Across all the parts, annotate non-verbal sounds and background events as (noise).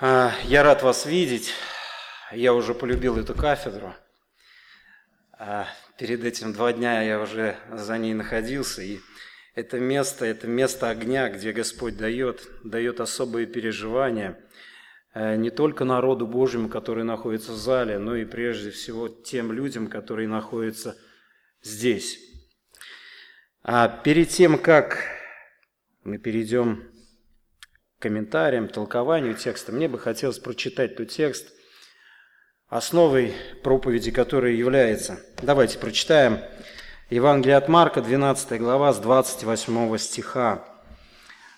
А, я рад вас видеть. Я уже полюбил эту кафедру. А, перед этим два дня я уже за ней находился. И это место, это место огня, где Господь дает, дает особые переживания э, не только народу Божьему, который находится в зале, но и прежде всего тем людям, которые находятся здесь. А перед тем, как мы перейдем комментариям, толкованию текста, мне бы хотелось прочитать тот текст, основой проповеди который является. Давайте прочитаем Евангелие от Марка, 12 глава, с 28 стиха.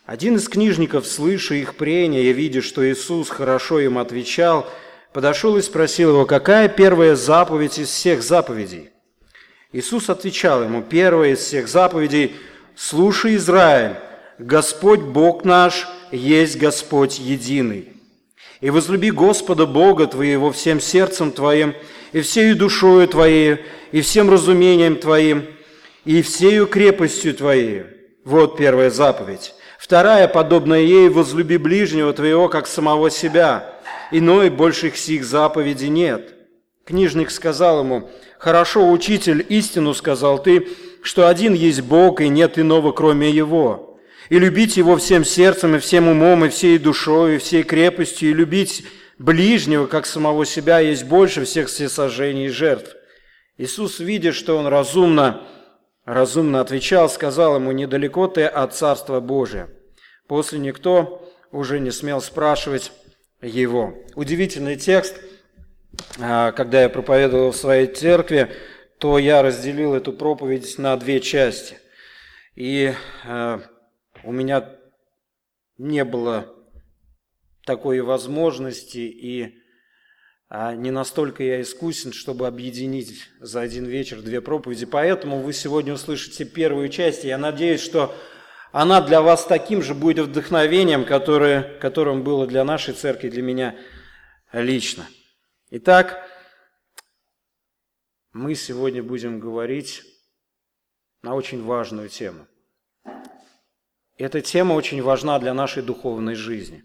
Один из книжников, слыша их прения и видя, что Иисус хорошо им отвечал, подошел и спросил его, какая первая заповедь из всех заповедей? Иисус отвечал ему, первая из всех заповедей – «Слушай, Израиль, Господь Бог наш – есть Господь единый. И возлюби Господа Бога твоего всем сердцем твоим, и всею душою твоей, и всем разумением твоим, и всею крепостью твоей. Вот первая заповедь. Вторая, подобная ей, возлюби ближнего твоего, как самого себя. Иной больших сих заповедей нет. Книжник сказал ему, «Хорошо, учитель, истину сказал ты, что один есть Бог, и нет иного, кроме Его» и любить Его всем сердцем, и всем умом, и всей душой, и всей крепостью, и любить ближнего, как самого себя, есть больше всех всесожжений и жертв. Иисус, видя, что он разумно, разумно отвечал, сказал ему, «Недалеко ты от Царства Божия». После никто уже не смел спрашивать его. Удивительный текст. А, когда я проповедовал в своей церкви, то я разделил эту проповедь на две части. И а, у меня не было такой возможности, и а, не настолько я искусен, чтобы объединить за один вечер две проповеди. Поэтому вы сегодня услышите первую часть, и я надеюсь, что она для вас таким же будет вдохновением, которое, которым было для нашей церкви, для меня лично. Итак, мы сегодня будем говорить на очень важную тему. Эта тема очень важна для нашей духовной жизни.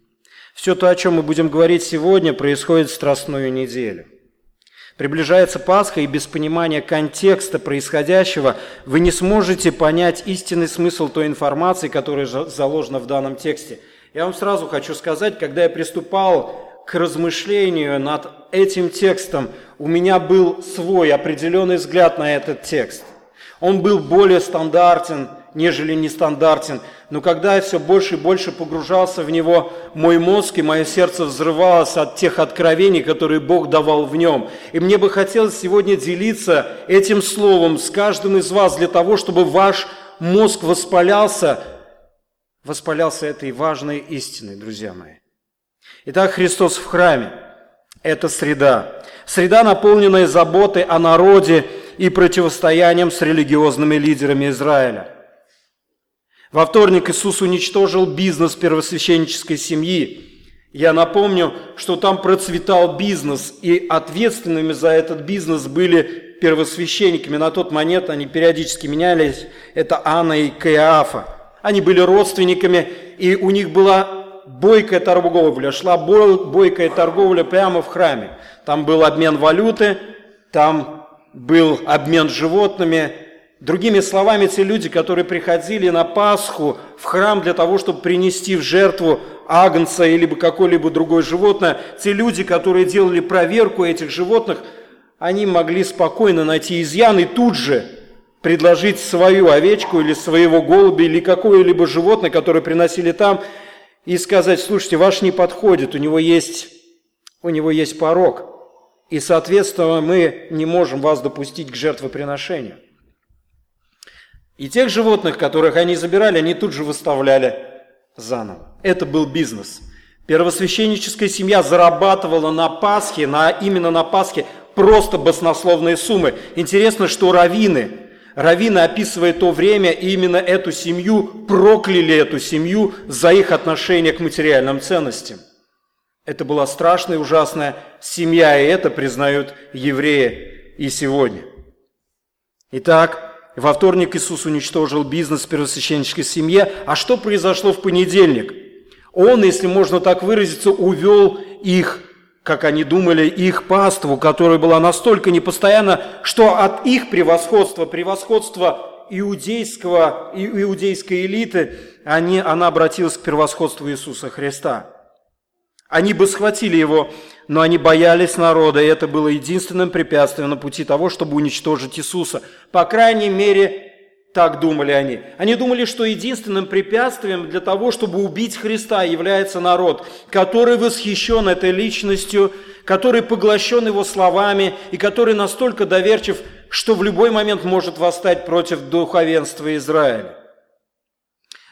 Все то, о чем мы будем говорить сегодня, происходит в Страстную неделю. Приближается Пасха, и без понимания контекста происходящего вы не сможете понять истинный смысл той информации, которая заложена в данном тексте. Я вам сразу хочу сказать, когда я приступал к размышлению над этим текстом, у меня был свой определенный взгляд на этот текст. Он был более стандартен, нежели нестандартен. Но когда я все больше и больше погружался в него, мой мозг и мое сердце взрывалось от тех откровений, которые Бог давал в нем. И мне бы хотелось сегодня делиться этим словом с каждым из вас для того, чтобы ваш мозг воспалялся, воспалялся этой важной истиной, друзья мои. Итак, Христос в храме – это среда. Среда, наполненная заботой о народе и противостоянием с религиозными лидерами Израиля – во вторник Иисус уничтожил бизнес первосвященнической семьи. Я напомню, что там процветал бизнес, и ответственными за этот бизнес были первосвященниками. На тот момент они периодически менялись. Это Анна и Каиафа. Они были родственниками, и у них была бойкая торговля. Шла бойкая торговля прямо в храме. Там был обмен валюты, там был обмен животными, Другими словами, те люди, которые приходили на Пасху в храм для того, чтобы принести в жертву агнца или какое-либо другое животное, те люди, которые делали проверку этих животных, они могли спокойно найти изъян и тут же предложить свою овечку или своего голубя или какое-либо животное, которое приносили там, и сказать, слушайте, ваш не подходит, у него есть, у него есть порог, и, соответственно, мы не можем вас допустить к жертвоприношению. И тех животных, которых они забирали, они тут же выставляли заново. Это был бизнес. Первосвященническая семья зарабатывала на Пасхе, на, именно на Пасхе, просто баснословные суммы. Интересно, что раввины, раввины, описывая то время, именно эту семью, прокляли эту семью за их отношение к материальным ценностям. Это была страшная, ужасная семья, и это признают евреи и сегодня. Итак, во вторник Иисус уничтожил бизнес в первосвященнической семье. А что произошло в понедельник? Он, если можно так выразиться, увел их, как они думали, их паству, которая была настолько непостоянна, что от их превосходства, превосходства иудейского, иудейской элиты, они, она обратилась к превосходству Иисуса Христа. Они бы схватили его, но они боялись народа, и это было единственным препятствием на пути того, чтобы уничтожить Иисуса. По крайней мере, так думали они. Они думали, что единственным препятствием для того, чтобы убить Христа, является народ, который восхищен этой личностью, который поглощен его словами и который настолько доверчив, что в любой момент может восстать против духовенства Израиля.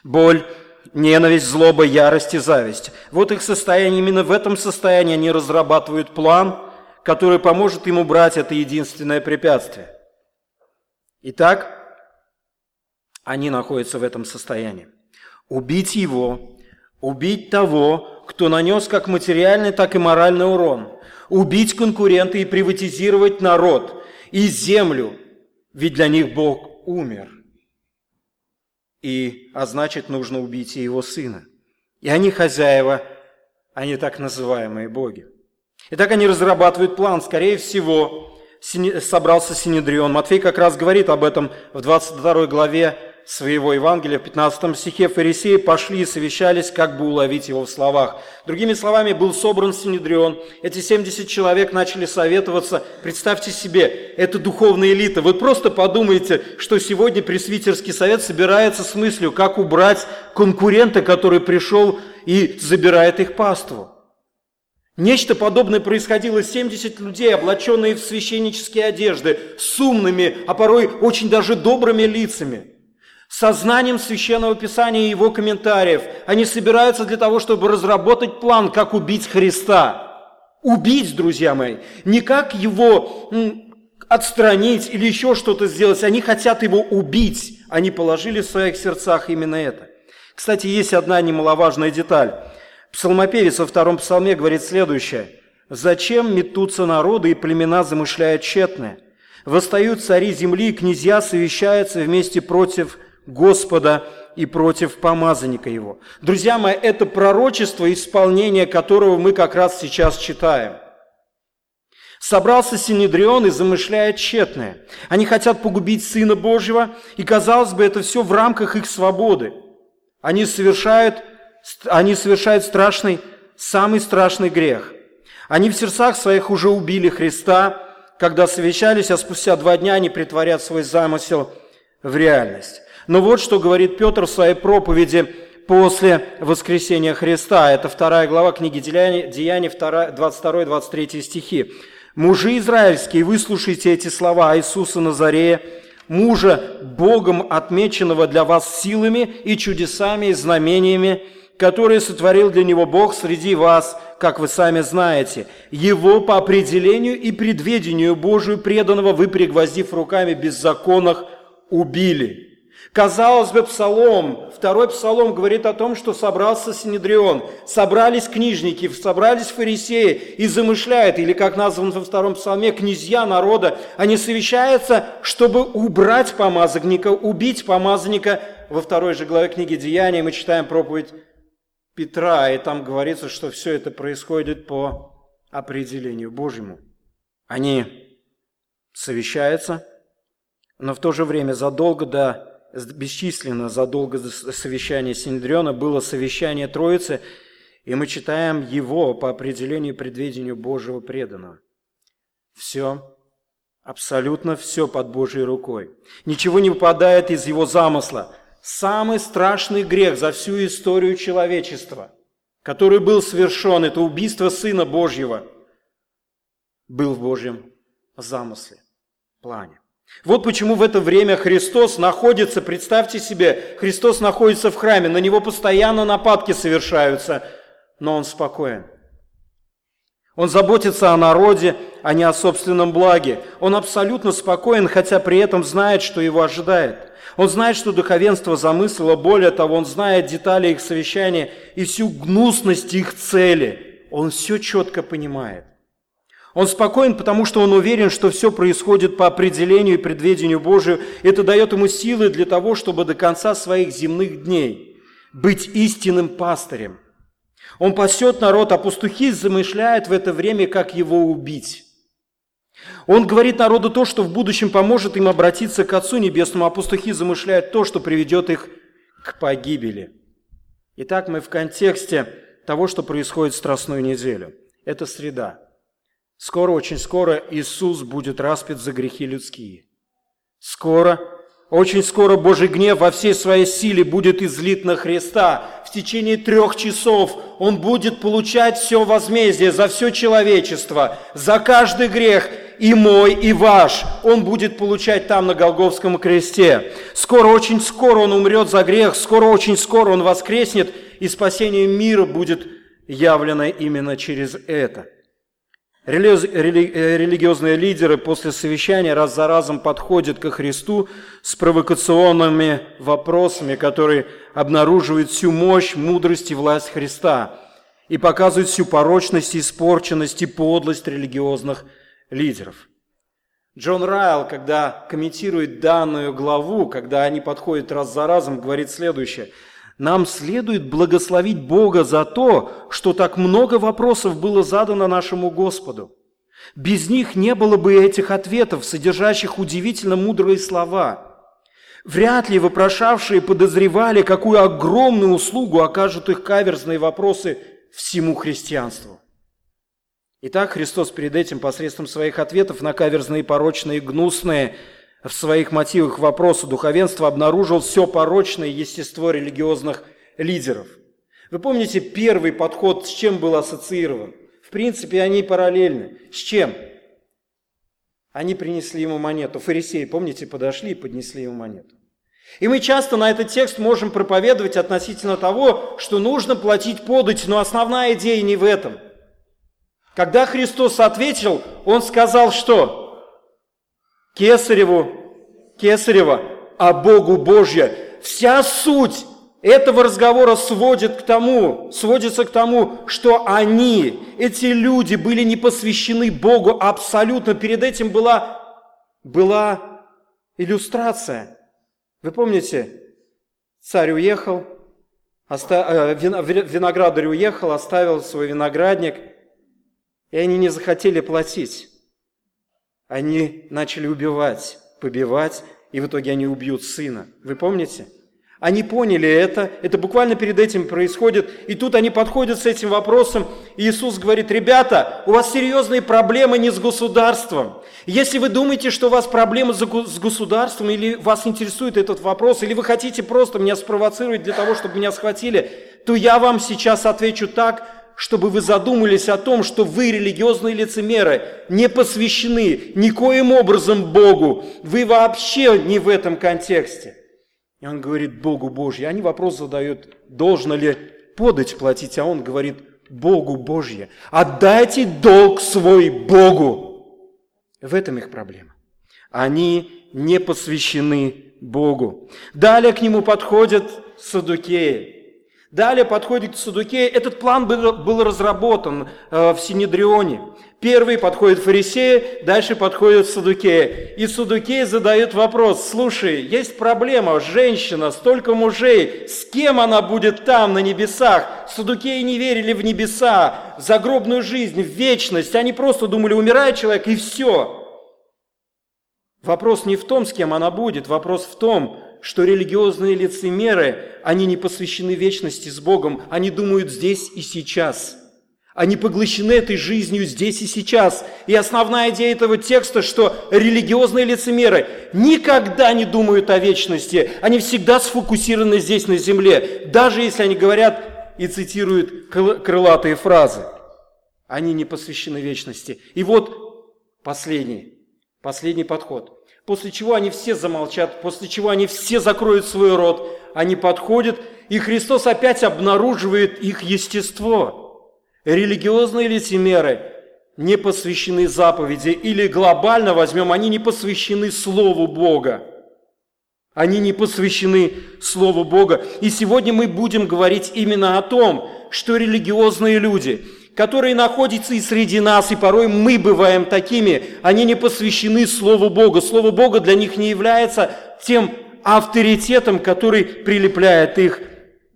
Боль, ненависть, злоба, ярость и зависть. Вот их состояние, именно в этом состоянии они разрабатывают план, который поможет им убрать это единственное препятствие. Итак, они находятся в этом состоянии. Убить его, убить того, кто нанес как материальный, так и моральный урон, убить конкурента и приватизировать народ и землю, ведь для них Бог умер. И, а значит, нужно убить и его сына. И они хозяева, они так называемые боги. И так они разрабатывают план, скорее всего, собрался Синедрион. Матфей как раз говорит об этом в 22 главе своего Евангелия в 15 стихе фарисеи пошли и совещались, как бы уловить его в словах. Другими словами, был собран Синедрион. Эти 70 человек начали советоваться. Представьте себе, это духовная элита. Вы просто подумайте, что сегодня пресвитерский совет собирается с мыслью, как убрать конкурента, который пришел и забирает их паству. Нечто подобное происходило 70 людей, облаченные в священнические одежды, с умными, а порой очень даже добрыми лицами – сознанием Священного Писания и его комментариев. Они собираются для того, чтобы разработать план, как убить Христа. Убить, друзья мои, не как его отстранить или еще что-то сделать. Они хотят его убить. Они положили в своих сердцах именно это. Кстати, есть одна немаловажная деталь. Псалмопевец во втором псалме говорит следующее. «Зачем метутся народы и племена замышляют тщетное? Восстают цари земли, князья совещаются вместе против Господа и против помазанника его. Друзья мои, это пророчество, исполнение которого мы как раз сейчас читаем. Собрался Синедрион и замышляет тщетное. Они хотят погубить Сына Божьего, и, казалось бы, это все в рамках их свободы. Они совершают, они совершают страшный, самый страшный грех. Они в сердцах своих уже убили Христа, когда совещались, а спустя два дня они притворят свой замысел в реальность. Но вот что говорит Петр в своей проповеди после воскресения Христа. Это вторая глава книги Деяний, 22-23 стихи. «Мужи израильские, выслушайте эти слова Иисуса Назарея, мужа Богом отмеченного для вас силами и чудесами и знамениями, которые сотворил для него Бог среди вас, как вы сами знаете. Его по определению и предведению Божию преданного вы, пригвоздив руками беззаконных, убили». Казалось бы, псалом, второй псалом говорит о том, что собрался Синедрион, собрались книжники, собрались фарисеи и замышляют, или как назван во втором псалме, князья народа, они совещаются, чтобы убрать помазанника, убить помазанника. Во второй же главе книги Деяния мы читаем проповедь Петра, и там говорится, что все это происходит по определению Божьему. Они совещаются, но в то же время задолго до бесчисленно задолго до совещания Синедриона было совещание Троицы, и мы читаем его по определению предведению Божьего преданного. Все, абсолютно все под Божьей рукой. Ничего не выпадает из его замысла. Самый страшный грех за всю историю человечества, который был совершен, это убийство Сына Божьего, был в Божьем замысле, плане. Вот почему в это время Христос находится, представьте себе, Христос находится в храме, на него постоянно нападки совершаются, но он спокоен. Он заботится о народе, а не о собственном благе. Он абсолютно спокоен, хотя при этом знает, что его ожидает. Он знает, что духовенство замыслило, более того, он знает детали их совещания и всю гнусность их цели. Он все четко понимает. Он спокоен, потому что он уверен, что все происходит по определению и предведению Божию. Это дает ему силы для того, чтобы до конца своих земных дней быть истинным пастырем, Он пасет народ, а пастухи замышляют в это время, как его убить. Он говорит народу то, что в будущем поможет им обратиться к Отцу Небесному, а пастухи замышляют то, что приведет их к погибели. Итак, мы в контексте того, что происходит в Страстную неделю. Это среда. Скоро, очень скоро Иисус будет распят за грехи людские. Скоро, очень скоро Божий гнев во всей своей силе будет излит на Христа. В течение трех часов Он будет получать все возмездие за все человечество, за каждый грех, и мой, и ваш. Он будет получать там на Голговском кресте. Скоро, очень скоро Он умрет за грех, скоро, очень скоро Он воскреснет, и спасение мира будет явлено именно через это. Э, религиозные лидеры после совещания раз за разом подходят ко Христу с провокационными вопросами, которые обнаруживают всю мощь, мудрость и власть Христа и показывают всю порочность, испорченность и подлость религиозных лидеров. Джон Райл, когда комментирует данную главу, когда они подходят раз за разом, говорит следующее – нам следует благословить Бога за то, что так много вопросов было задано нашему Господу. Без них не было бы этих ответов, содержащих удивительно мудрые слова. Вряд ли вопрошавшие подозревали, какую огромную услугу окажут их каверзные вопросы всему христианству. Итак, Христос перед этим посредством своих ответов на каверзные, порочные, гнусные – в своих мотивах вопроса духовенства обнаружил все порочное естество религиозных лидеров. Вы помните, первый подход с чем был ассоциирован? В принципе, они параллельны. С чем? Они принесли ему монету. Фарисеи, помните, подошли и поднесли ему монету. И мы часто на этот текст можем проповедовать относительно того, что нужно платить подать, но основная идея не в этом. Когда Христос ответил, Он сказал что? Кесареву, Кесарева, а Богу Божья. Вся суть этого разговора сводит к тому, сводится к тому, что они, эти люди, были не посвящены Богу абсолютно. Перед этим была, была иллюстрация. Вы помните, царь уехал, оста... Э, виноградарь уехал, оставил свой виноградник, и они не захотели платить они начали убивать, побивать, и в итоге они убьют сына. Вы помните? Они поняли это, это буквально перед этим происходит, и тут они подходят с этим вопросом, и Иисус говорит, ребята, у вас серьезные проблемы не с государством. Если вы думаете, что у вас проблемы с государством, или вас интересует этот вопрос, или вы хотите просто меня спровоцировать для того, чтобы меня схватили, то я вам сейчас отвечу так, чтобы вы задумались о том, что вы, религиозные лицемеры, не посвящены никоим образом Богу. Вы вообще не в этом контексте. И он говорит Богу Божье. Они вопрос задают, должно ли подать платить, а он говорит Богу Божье. Отдайте долг свой Богу. В этом их проблема. Они не посвящены Богу. Далее к нему подходят садукеи. Далее подходит к Садукею. Этот план был, разработан э, в Синедрионе. Первый подходит фарисеи, дальше подходит Садукея. И Садукей задает вопрос, слушай, есть проблема, женщина, столько мужей, с кем она будет там, на небесах? Садукеи не верили в небеса, в загробную жизнь, в вечность. Они просто думали, умирает человек и все. Вопрос не в том, с кем она будет, вопрос в том, что религиозные лицемеры, они не посвящены вечности с Богом, они думают здесь и сейчас. Они поглощены этой жизнью здесь и сейчас. И основная идея этого текста, что религиозные лицемеры никогда не думают о вечности. Они всегда сфокусированы здесь на земле, даже если они говорят и цитируют крылатые фразы. Они не посвящены вечности. И вот последний, последний подход – После чего они все замолчат, после чего они все закроют свой рот. Они подходят, и Христос опять обнаруживает их естество. Религиозные лицемеры не посвящены заповеди, или глобально возьмем, они не посвящены Слову Бога. Они не посвящены Слову Бога. И сегодня мы будем говорить именно о том, что религиозные люди – которые находятся и среди нас, и порой мы бываем такими, они не посвящены Слову Бога. Слово Бога для них не является тем авторитетом, который прилепляет их,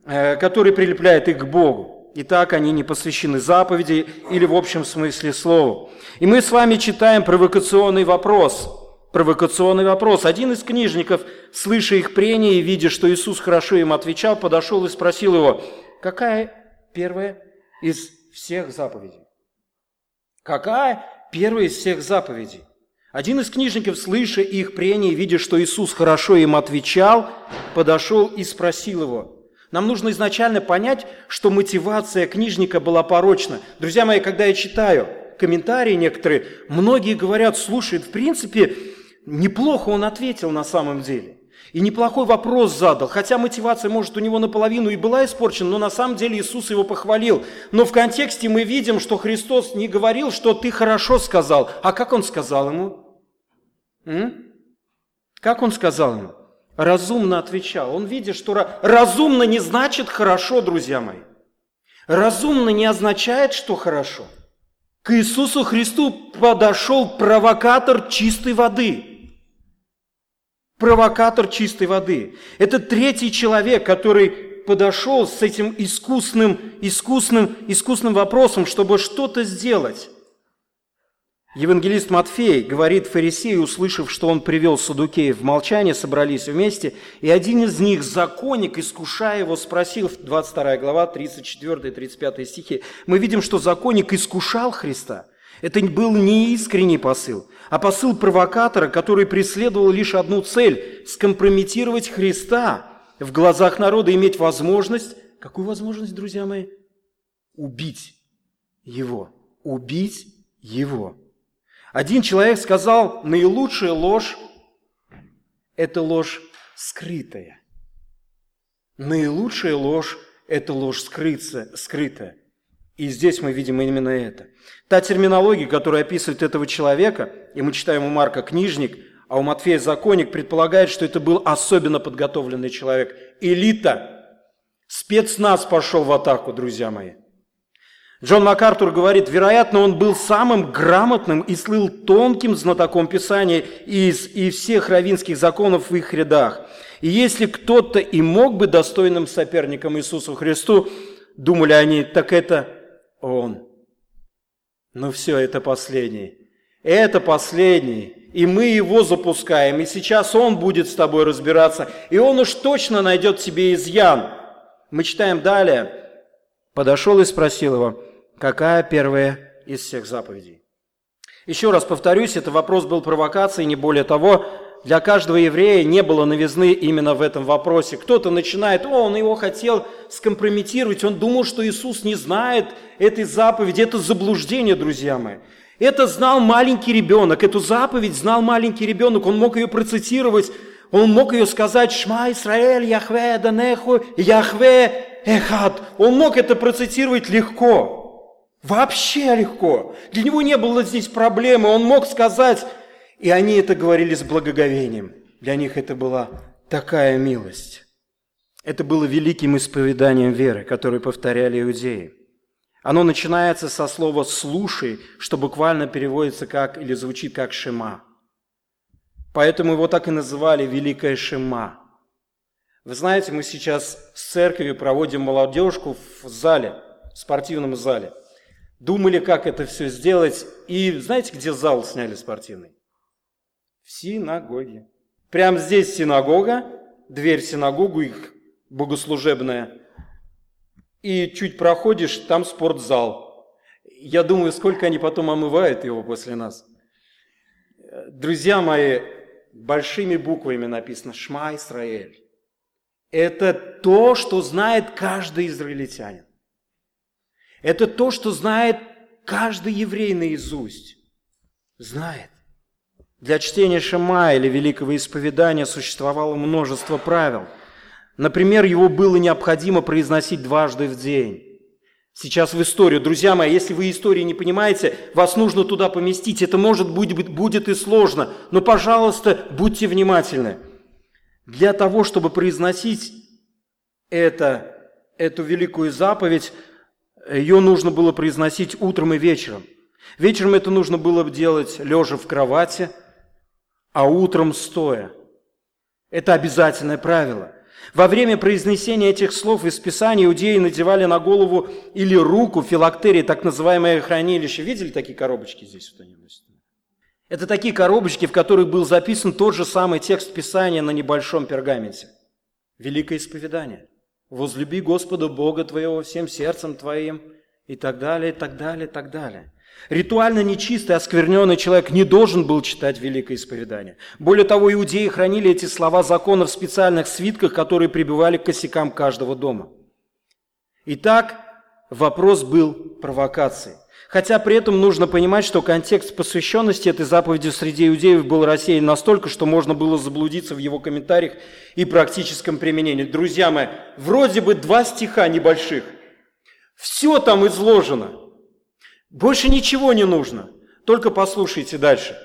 э, который прилепляет их к Богу. и так они не посвящены заповеди или в общем смысле слову. И мы с вами читаем провокационный вопрос. Провокационный вопрос. Один из книжников, слыша их прения и видя, что Иисус хорошо им отвечал, подошел и спросил его, какая первая из всех заповедей? Какая первая из всех заповедей? Один из книжников, слыша их прения видя, что Иисус хорошо им отвечал, подошел и спросил его. Нам нужно изначально понять, что мотивация книжника была порочна. Друзья мои, когда я читаю комментарии некоторые, многие говорят, слушай, в принципе, неплохо он ответил на самом деле. И неплохой вопрос задал, хотя мотивация, может, у него наполовину и была испорчена, но на самом деле Иисус его похвалил. Но в контексте мы видим, что Христос не говорил, что ты хорошо сказал. А как он сказал ему? М? Как он сказал ему? Разумно отвечал. Он видит, что разумно не значит хорошо, друзья мои. Разумно не означает, что хорошо. К Иисусу Христу подошел провокатор чистой воды. Провокатор чистой воды. Это третий человек, который подошел с этим искусным, искусным, искусным вопросом, чтобы что-то сделать. Евангелист Матфей говорит фарисею, услышав, что он привел садукеев в молчание, собрались вместе, и один из них, законник, искушая его, спросил, 22 глава, 34-35 стихи, мы видим, что законник искушал Христа. Это был не искренний посыл, а посыл провокатора, который преследовал лишь одну цель – скомпрометировать Христа в глазах народа, иметь возможность, какую возможность, друзья мои? Убить его, убить его. Один человек сказал, наилучшая ложь – это ложь скрытая. Наилучшая ложь – это ложь скрыться, скрытая. И здесь мы видим именно это. Та терминология, которая описывает этого человека, и мы читаем у Марка книжник, а у Матфея законник, предполагает, что это был особенно подготовленный человек. Элита. Спецназ пошел в атаку, друзья мои – Джон МакАртур говорит, вероятно, он был самым грамотным и слыл тонким знатоком Писания из и всех равинских законов в их рядах. И если кто-то и мог быть достойным соперником Иисусу Христу, думали они, так это он. Ну все, это последний. Это последний. И мы его запускаем. И сейчас он будет с тобой разбираться. И он уж точно найдет тебе изъян. Мы читаем далее. Подошел и спросил его, Какая первая из всех заповедей? Еще раз повторюсь, это вопрос был провокацией, не более того. Для каждого еврея не было новизны именно в этом вопросе. Кто-то начинает, о, он его хотел скомпрометировать, он думал, что Иисус не знает этой заповеди. Это заблуждение, друзья мои. Это знал маленький ребенок, эту заповедь знал маленький ребенок, он мог ее процитировать, он мог ее сказать «Шма Исраэль, Яхве Данеху, Яхве Эхад». Он мог это процитировать легко. Вообще легко. Для него не было здесь проблемы. Он мог сказать, и они это говорили с благоговением. Для них это была такая милость. Это было великим исповеданием веры, которое повторяли иудеи. Оно начинается со слова «слушай», что буквально переводится как или звучит как «шема». Поэтому его так и называли «Великая Шема». Вы знаете, мы сейчас с церковью проводим молодежку в зале, в спортивном зале – думали, как это все сделать. И знаете, где зал сняли спортивный? В синагоге. Прямо здесь синагога, дверь в синагогу их богослужебная. И чуть проходишь, там спортзал. Я думаю, сколько они потом омывают его после нас. Друзья мои, большими буквами написано «Шма Исраэль». Это то, что знает каждый израильтянин. Это то, что знает каждый еврей наизусть. Знает. Для чтения Шама или Великого Исповедания существовало множество правил. Например, его было необходимо произносить дважды в день. Сейчас в историю. Друзья мои, если вы истории не понимаете, вас нужно туда поместить. Это может быть будет и сложно, но, пожалуйста, будьте внимательны. Для того, чтобы произносить это, эту великую заповедь, ее нужно было произносить утром и вечером. Вечером это нужно было делать лежа в кровати, а утром стоя. Это обязательное правило. Во время произнесения этих слов из Писания иудеи надевали на голову или руку филактерии, так называемое хранилище. Видели такие коробочки здесь? Вот они? Это такие коробочки, в которых был записан тот же самый текст Писания на небольшом пергаменте. Великое исповедание. «Возлюби Господа Бога твоего всем сердцем твоим» и так далее, и так далее, и так далее. Ритуально нечистый, оскверненный человек не должен был читать Великое Исповедание. Более того, иудеи хранили эти слова закона в специальных свитках, которые прибивали к косякам каждого дома. Итак, вопрос был провокацией. Хотя при этом нужно понимать, что контекст посвященности этой заповеди среди иудеев был рассеян настолько, что можно было заблудиться в его комментариях и практическом применении. Друзья мои, вроде бы два стиха небольших. Все там изложено. Больше ничего не нужно. Только послушайте дальше.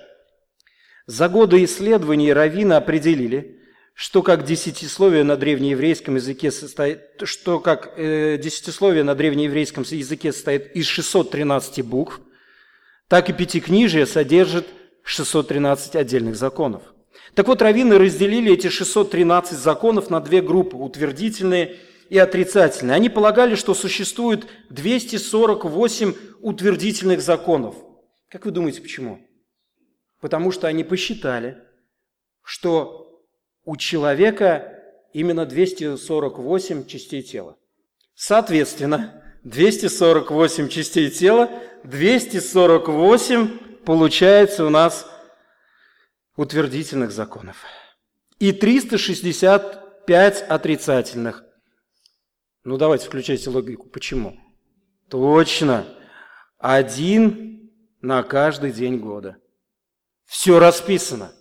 За годы исследований раввины определили, что как десятисловие на древнееврейском языке состоит, что как э, десятисловие на древнееврейском языке состоит из 613 букв, так и пятикнижие содержит 613 отдельных законов. Так вот, раввины разделили эти 613 законов на две группы – утвердительные и отрицательные. Они полагали, что существует 248 утвердительных законов. Как вы думаете, почему? Потому что они посчитали, что у человека именно 248 частей тела. Соответственно, 248 частей тела, 248 получается у нас утвердительных законов. И 365 отрицательных. Ну давайте включайте логику. Почему? Точно. Один на каждый день года. Все расписано.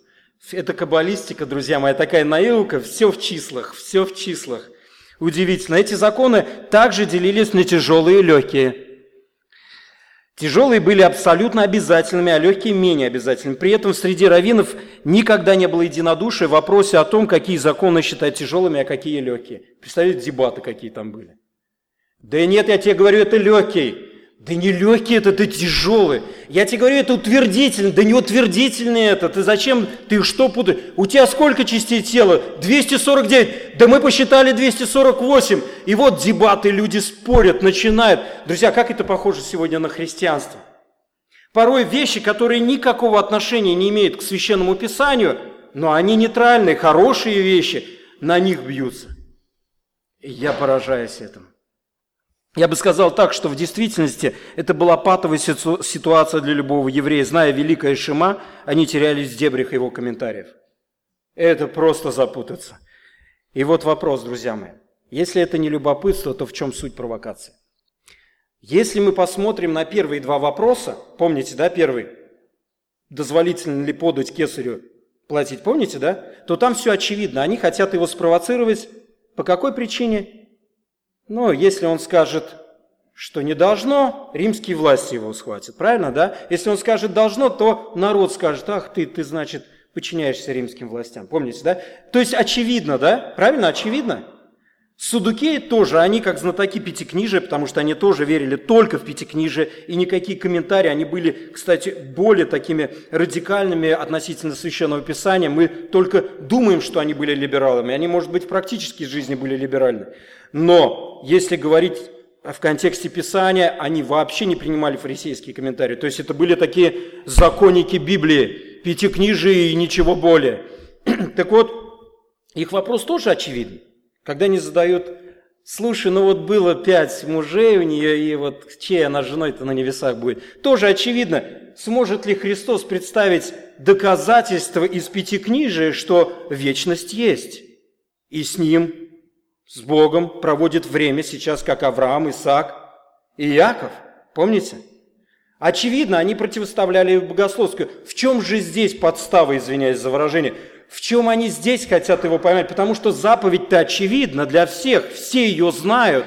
Это каббалистика, друзья мои, такая наука, все в числах, все в числах. Удивительно. Эти законы также делились на тяжелые и легкие. Тяжелые были абсолютно обязательными, а легкие менее обязательными. При этом среди раввинов никогда не было единодушия в вопросе о том, какие законы считать тяжелыми, а какие легкие. Представляете, дебаты какие там были. Да нет, я тебе говорю, это легкий. Да не легкий это, ты тяжелый. Я тебе говорю, это утвердительный. Да не утвердительный это. Ты зачем, ты что путаешь? У тебя сколько частей тела? 249. Да мы посчитали 248. И вот дебаты, люди спорят, начинают. Друзья, как это похоже сегодня на христианство? Порой вещи, которые никакого отношения не имеют к священному писанию, но они нейтральные, хорошие вещи, на них бьются. И я поражаюсь этому. Я бы сказал так, что в действительности это была патовая ситуация для любого еврея. Зная великое Шима, они терялись в дебрях его комментариев. Это просто запутаться. И вот вопрос, друзья мои. Если это не любопытство, то в чем суть провокации? Если мы посмотрим на первые два вопроса, помните, да, первый, дозволительно ли подать кесарю платить, помните, да, то там все очевидно. Они хотят его спровоцировать. По какой причине? Но если он скажет, что не должно, римские власти его схватят, правильно, да? Если он скажет должно, то народ скажет, ах ты, ты, значит, подчиняешься римским властям. Помните, да? То есть очевидно, да? Правильно, очевидно? Судукеи тоже, они как знатоки пятикнижия, потому что они тоже верили только в пятикнижие, и никакие комментарии, они были, кстати, более такими радикальными относительно Священного Писания. Мы только думаем, что они были либералами, они, может быть, в практической жизни были либеральны. Но если говорить в контексте Писания, они вообще не принимали фарисейские комментарии. То есть это были такие законники Библии, пятикнижие и ничего более. (clears throat) Так вот, их вопрос тоже очевидный. Когда они задают, слушай, ну вот было пять мужей у нее, и вот чьей она женой-то на небесах будет. Тоже очевидно, сможет ли Христос представить доказательства из пятикнижия, что вечность есть, и с Ним с Богом проводит время сейчас, как Авраам, Исаак и Иаков. Помните? Очевидно, они противоставляли богословскую. В чем же здесь подстава, извиняюсь за выражение? В чем они здесь хотят его поймать? Потому что заповедь-то очевидна для всех, все ее знают.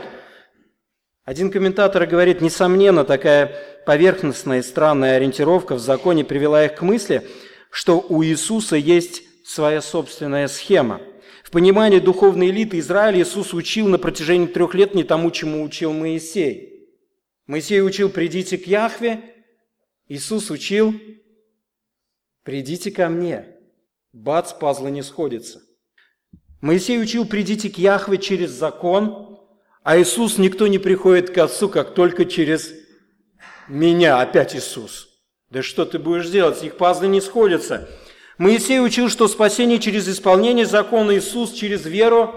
Один комментатор говорит, несомненно, такая поверхностная и странная ориентировка в законе привела их к мысли, что у Иисуса есть своя собственная схема – понимании духовной элиты Израиля Иисус учил на протяжении трех лет не тому, чему учил Моисей. Моисей учил «придите к Яхве», Иисус учил «придите ко мне». Бац, пазлы не сходятся. Моисей учил «придите к Яхве через закон», а Иисус никто не приходит к Отцу, как только через меня, опять Иисус. Да что ты будешь делать? Их пазлы не сходятся. Моисей учил, что спасение через исполнение закона Иисус через веру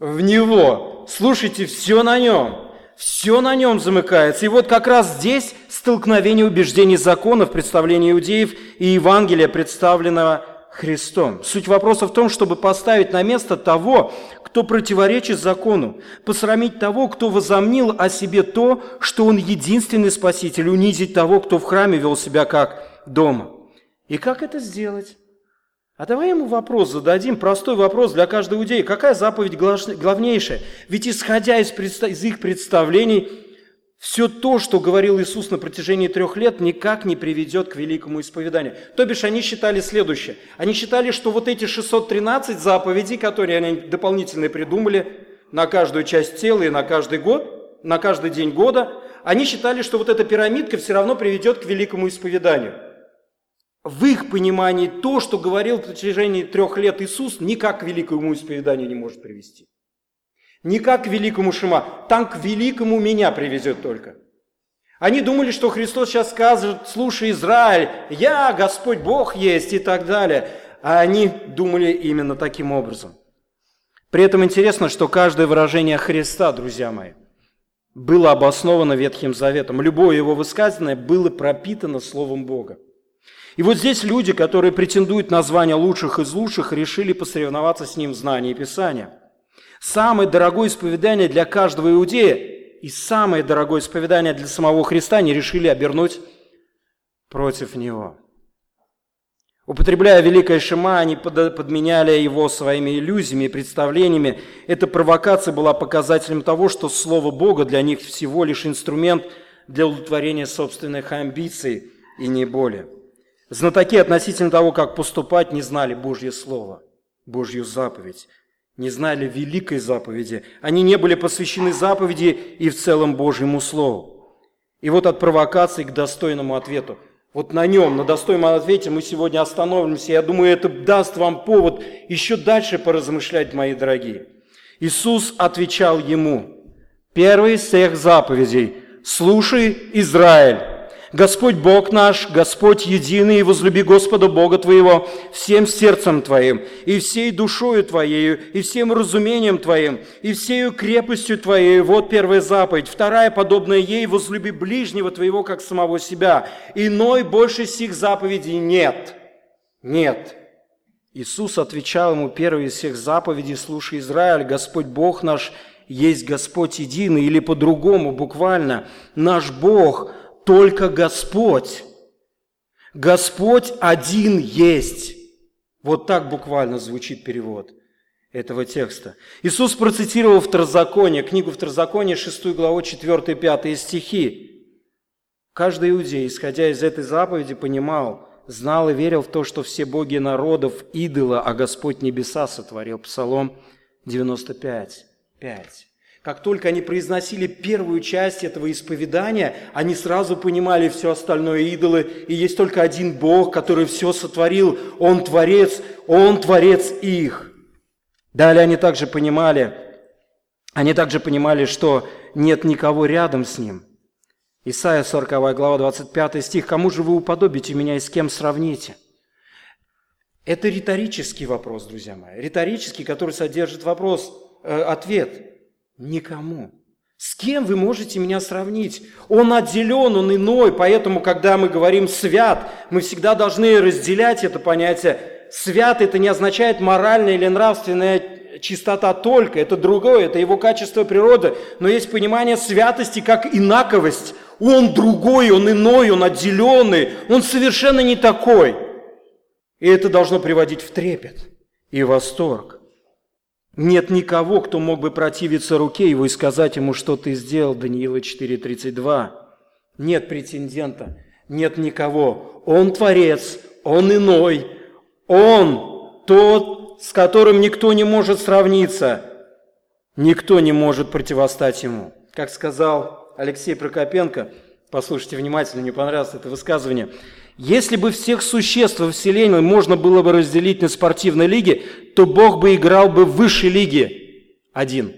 в Него. Слушайте, все на Нем. Все на нем замыкается. И вот как раз здесь столкновение убеждений законов, представления иудеев и Евангелия, представленного Христом. Суть вопроса в том, чтобы поставить на место того, кто противоречит закону, посрамить того, кто возомнил о себе то, что он единственный спаситель, унизить того, кто в храме вел себя как дома. И как это сделать? А давай ему вопрос зададим, простой вопрос для каждого иудея. Какая заповедь главнейшая? Ведь исходя из, из их представлений, все то, что говорил Иисус на протяжении трех лет, никак не приведет к великому исповеданию. То бишь они считали следующее. Они считали, что вот эти 613 заповедей, которые они дополнительно придумали на каждую часть тела и на каждый год, на каждый день года, они считали, что вот эта пирамидка все равно приведет к великому исповеданию в их понимании то, что говорил в протяжении трех лет Иисус, никак к великому исповеданию не может привести. Никак к великому Шима. Там к великому меня привезет только. Они думали, что Христос сейчас скажет, слушай, Израиль, я, Господь Бог есть и так далее. А они думали именно таким образом. При этом интересно, что каждое выражение Христа, друзья мои, было обосновано Ветхим Заветом. Любое его высказанное было пропитано Словом Бога. И вот здесь люди, которые претендуют на звание лучших из лучших, решили посоревноваться с ним в знании Писания. Самое дорогое исповедание для каждого иудея и самое дорогое исповедание для самого Христа они решили обернуть против него. Употребляя великое Шима, они подменяли его своими иллюзиями и представлениями. Эта провокация была показателем того, что Слово Бога для них всего лишь инструмент для удовлетворения собственных амбиций и не более. Знатоки относительно того, как поступать, не знали Божье Слово, Божью заповедь, не знали великой заповеди. Они не были посвящены заповеди и в целом Божьему Слову. И вот от провокации к достойному ответу. Вот на нем, на достойном ответе мы сегодня остановимся. Я думаю, это даст вам повод еще дальше поразмышлять, мои дорогие. Иисус отвечал ему, первый из всех заповедей, «Слушай, Израиль, Господь Бог наш, Господь единый, и возлюби Господа Бога твоего всем сердцем твоим, и всей душою твоею, и всем разумением твоим, и всею крепостью твоей. Вот первая заповедь. Вторая, подобная ей, возлюби ближнего твоего, как самого себя. Иной больше сих заповедей нет. Нет. Иисус отвечал ему первой из всех заповедей, слушай, Израиль, Господь Бог наш есть Господь единый, или по-другому, буквально, наш Бог – только Господь. Господь один есть. Вот так буквально звучит перевод этого текста. Иисус процитировал Второзаконие, книгу Второзакония, 6 главу, 4-5 стихи. Каждый иудей, исходя из этой заповеди, понимал, знал и верил в то, что все боги народов – идола, а Господь небеса сотворил. Псалом 95, 5. Как только они произносили первую часть этого исповедания, они сразу понимали все остальное идолы, и есть только один Бог, который все сотворил. Он Творец, Он Творец их. Далее они также понимали, они также понимали, что нет никого рядом с Ним. Исайя 40 глава 25 стих. «Кому же вы уподобите меня и с кем сравните?» Это риторический вопрос, друзья мои. Риторический, который содержит вопрос, э, ответ – Никому. С кем вы можете меня сравнить? Он отделен, он иной, поэтому, когда мы говорим «свят», мы всегда должны разделять это понятие. «Свят» – это не означает моральная или нравственная чистота только, это другое, это его качество природы. Но есть понимание святости как инаковость. Он другой, он иной, он отделенный, он совершенно не такой. И это должно приводить в трепет и восторг. Нет никого, кто мог бы противиться руке его и сказать ему, что ты сделал, Даниила 4.32. Нет претендента, нет никого. Он творец, он иной, он тот, с которым никто не может сравниться. Никто не может противостать ему. Как сказал Алексей Прокопенко, послушайте внимательно, мне понравилось это высказывание. Если бы всех существ во Вселенной можно было бы разделить на спортивной лиге, то Бог бы играл бы в высшей лиге. Один.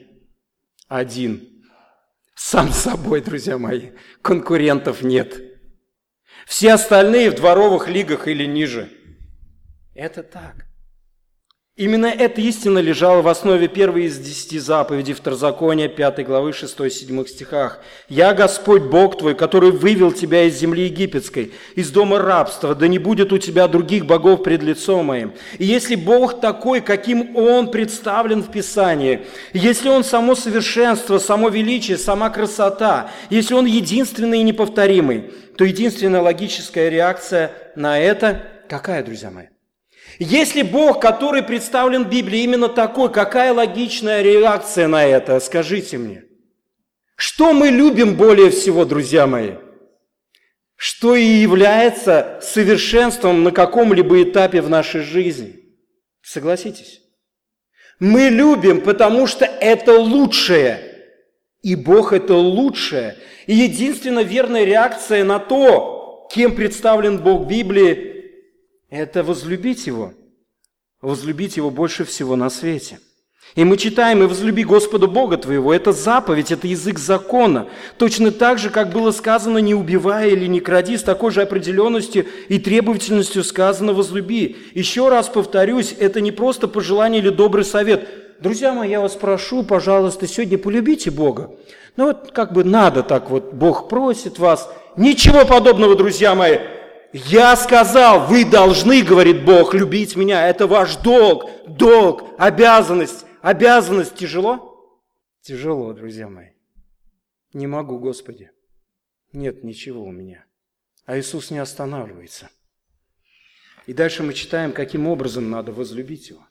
Один. Сам собой, друзья мои. Конкурентов нет. Все остальные в дворовых лигах или ниже. Это так. Именно эта истина лежала в основе первой из десяти заповедей Второзакония, 5 главы 6-7 стихах. «Я Господь Бог твой, который вывел тебя из земли египетской, из дома рабства, да не будет у тебя других богов пред лицом моим». И если Бог такой, каким Он представлен в Писании, если Он само совершенство, само величие, сама красота, если Он единственный и неповторимый, то единственная логическая реакция на это какая, друзья мои? Если Бог, который представлен в Библии, именно такой, какая логичная реакция на это? Скажите мне. Что мы любим более всего, друзья мои? Что и является совершенством на каком-либо этапе в нашей жизни? Согласитесь? Мы любим, потому что это лучшее. И Бог это лучшее. И единственная верная реакция на то, кем представлен Бог Библии, это возлюбить Его, возлюбить Его больше всего на свете. И мы читаем, и возлюби Господа Бога твоего. Это заповедь, это язык закона. Точно так же, как было сказано, не убивая или не кради, с такой же определенностью и требовательностью сказано возлюби. Еще раз повторюсь, это не просто пожелание или добрый совет. Друзья мои, я вас прошу, пожалуйста, сегодня полюбите Бога. Ну вот как бы надо так вот, Бог просит вас. Ничего подобного, друзья мои. Я сказал, вы должны, говорит Бог, любить меня. Это ваш долг, долг, обязанность. Обязанность тяжело? Тяжело, друзья мои. Не могу, Господи. Нет ничего у меня. А Иисус не останавливается. И дальше мы читаем, каким образом надо возлюбить Его.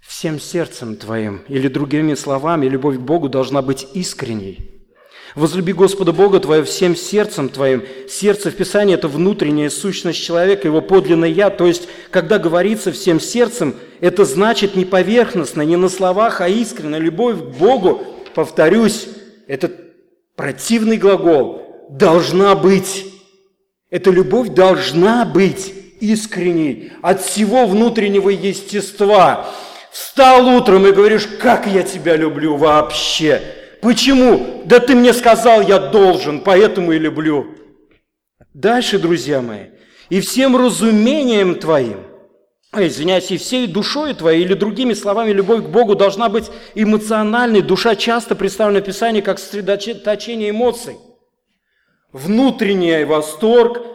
Всем сердцем твоим, или другими словами, любовь к Богу должна быть искренней – Возлюби Господа Бога твоего всем сердцем твоим. Сердце в Писании – это внутренняя сущность человека, его подлинное «я». То есть, когда говорится всем сердцем, это значит не поверхностно, не на словах, а искренне. Любовь к Богу, повторюсь, этот противный глагол, должна быть. Эта любовь должна быть искренней, от всего внутреннего естества. Встал утром и говоришь, как я тебя люблю вообще. Почему? Да ты мне сказал, я должен, поэтому и люблю. Дальше, друзья мои, и всем разумением твоим, а, извиняюсь, и всей душой твоей, или другими словами, любовь к Богу должна быть эмоциональной. Душа часто представлена в Писании как сосредоточение эмоций. Внутренний восторг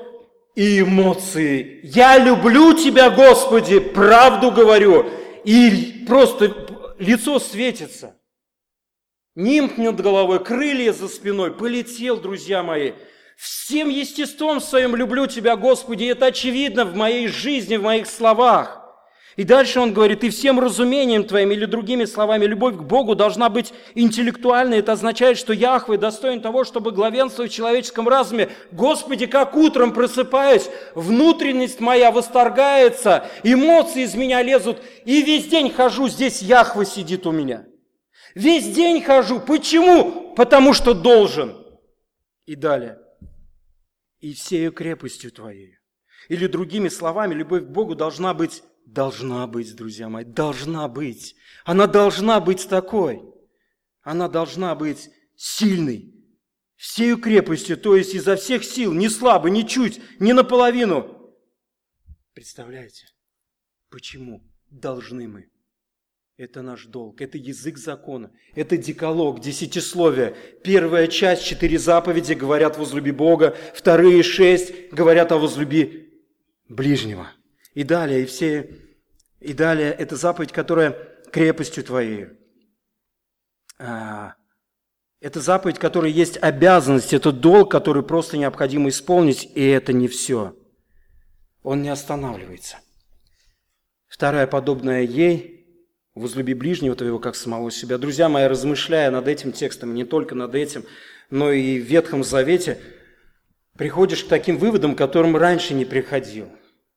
и эмоции. Я люблю тебя, Господи, правду говорю. И просто лицо светится. Нимб над головой, крылья за спиной, полетел, друзья мои. Всем естеством своим люблю Тебя, Господи, это очевидно в моей жизни, в моих словах. И дальше он говорит, и всем разумением твоим, или другими словами, любовь к Богу должна быть интеллектуальной. Это означает, что Яхве достоин того, чтобы главенствовать в человеческом разуме. Господи, как утром просыпаюсь, внутренность моя восторгается, эмоции из меня лезут, и весь день хожу, здесь Яхве сидит у меня. Весь день хожу. Почему? Потому что должен. И далее. И всею крепостью твоей. Или другими словами, любовь к Богу должна быть, должна быть, друзья мои, должна быть. Она должна быть такой. Она должна быть сильной. Всею крепостью, то есть изо всех сил, не слабо, не чуть, не наполовину. Представляете, почему должны мы? Это наш долг, это язык закона, это деколог, десятисловие. Первая часть, четыре заповеди говорят «возлюби Бога», вторые шесть говорят о «возлюби ближнего». И далее, и все, и далее, это заповедь, которая крепостью твоей. А, это заповедь, которая есть обязанность, это долг, который просто необходимо исполнить, и это не все. Он не останавливается. Вторая, подобная ей – Возлюби ближнего твоего, как самого себя. Друзья мои, размышляя над этим текстом, не только над этим, но и в Ветхом Завете, приходишь к таким выводам, к которым раньше не приходил.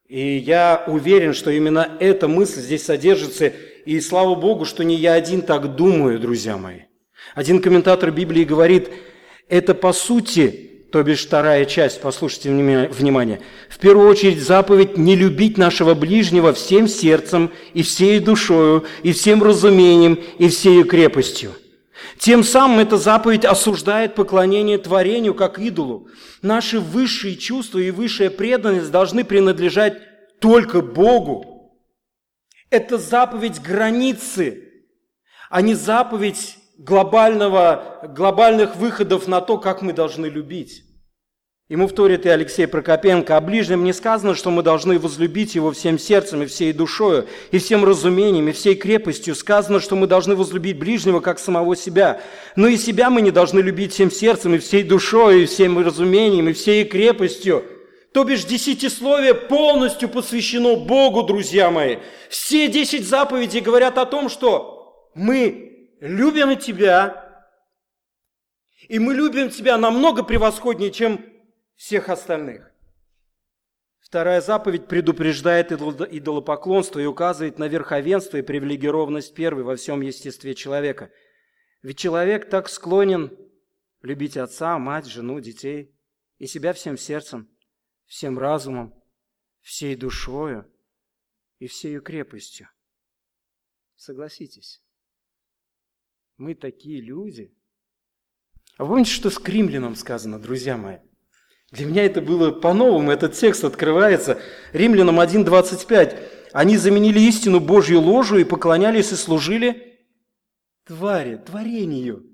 И я уверен, что именно эта мысль здесь содержится, и слава Богу, что не я один так думаю, друзья мои. Один комментатор Библии говорит, это по сути то бишь вторая часть, послушайте внимание. В первую очередь заповедь не любить нашего ближнего всем сердцем и всей душою, и всем разумением, и всей крепостью. Тем самым эта заповедь осуждает поклонение творению как идолу. Наши высшие чувства и высшая преданность должны принадлежать только Богу. Это заповедь границы, а не заповедь глобального, глобальных выходов на то, как мы должны любить. Ему вторит и Алексей Прокопенко, о ближнем не сказано, что мы должны возлюбить его всем сердцем и всей душою, и всем разумением, и всей крепостью. Сказано, что мы должны возлюбить ближнего, как самого себя. Но и себя мы не должны любить всем сердцем, и всей душою, и всем разумением, и всей крепостью. То бишь десятисловие полностью посвящено Богу, друзья мои. Все десять заповедей говорят о том, что мы любим Тебя, и мы любим Тебя намного превосходнее, чем всех остальных. Вторая заповедь предупреждает идолопоклонство и указывает на верховенство и привилегированность первой во всем естестве человека. Ведь человек так склонен любить отца, мать, жену, детей и себя всем сердцем, всем разумом, всей душою и всей крепостью. Согласитесь. Мы такие люди. А вы помните, что с Кримляном сказано, друзья мои? Для меня это было по-новому, этот текст открывается. Римлянам 1.25. Они заменили истину Божью ложу и поклонялись и служили твари, творению,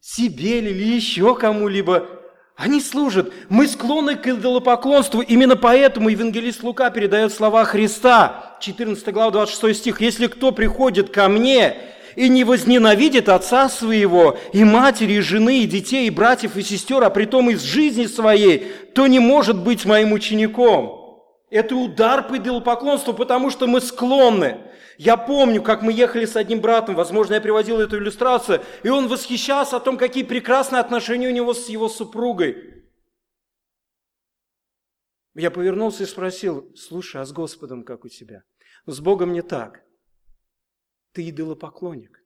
себе или еще кому-либо. Они служат. Мы склонны к идолопоклонству. Именно поэтому евангелист Лука передает слова Христа, 14 глава, 26 стих. «Если кто приходит ко мне и не возненавидит отца своего, и матери, и жены, и детей, и братьев, и сестер, а притом из жизни своей, то не может быть моим учеником. Это удар по идолопоклонству, потому что мы склонны. Я помню, как мы ехали с одним братом, возможно, я приводил эту иллюстрацию, и он восхищался о том, какие прекрасные отношения у него с его супругой. Я повернулся и спросил, слушай, а с Господом как у тебя? С Богом не так. Ты идолопоклонник.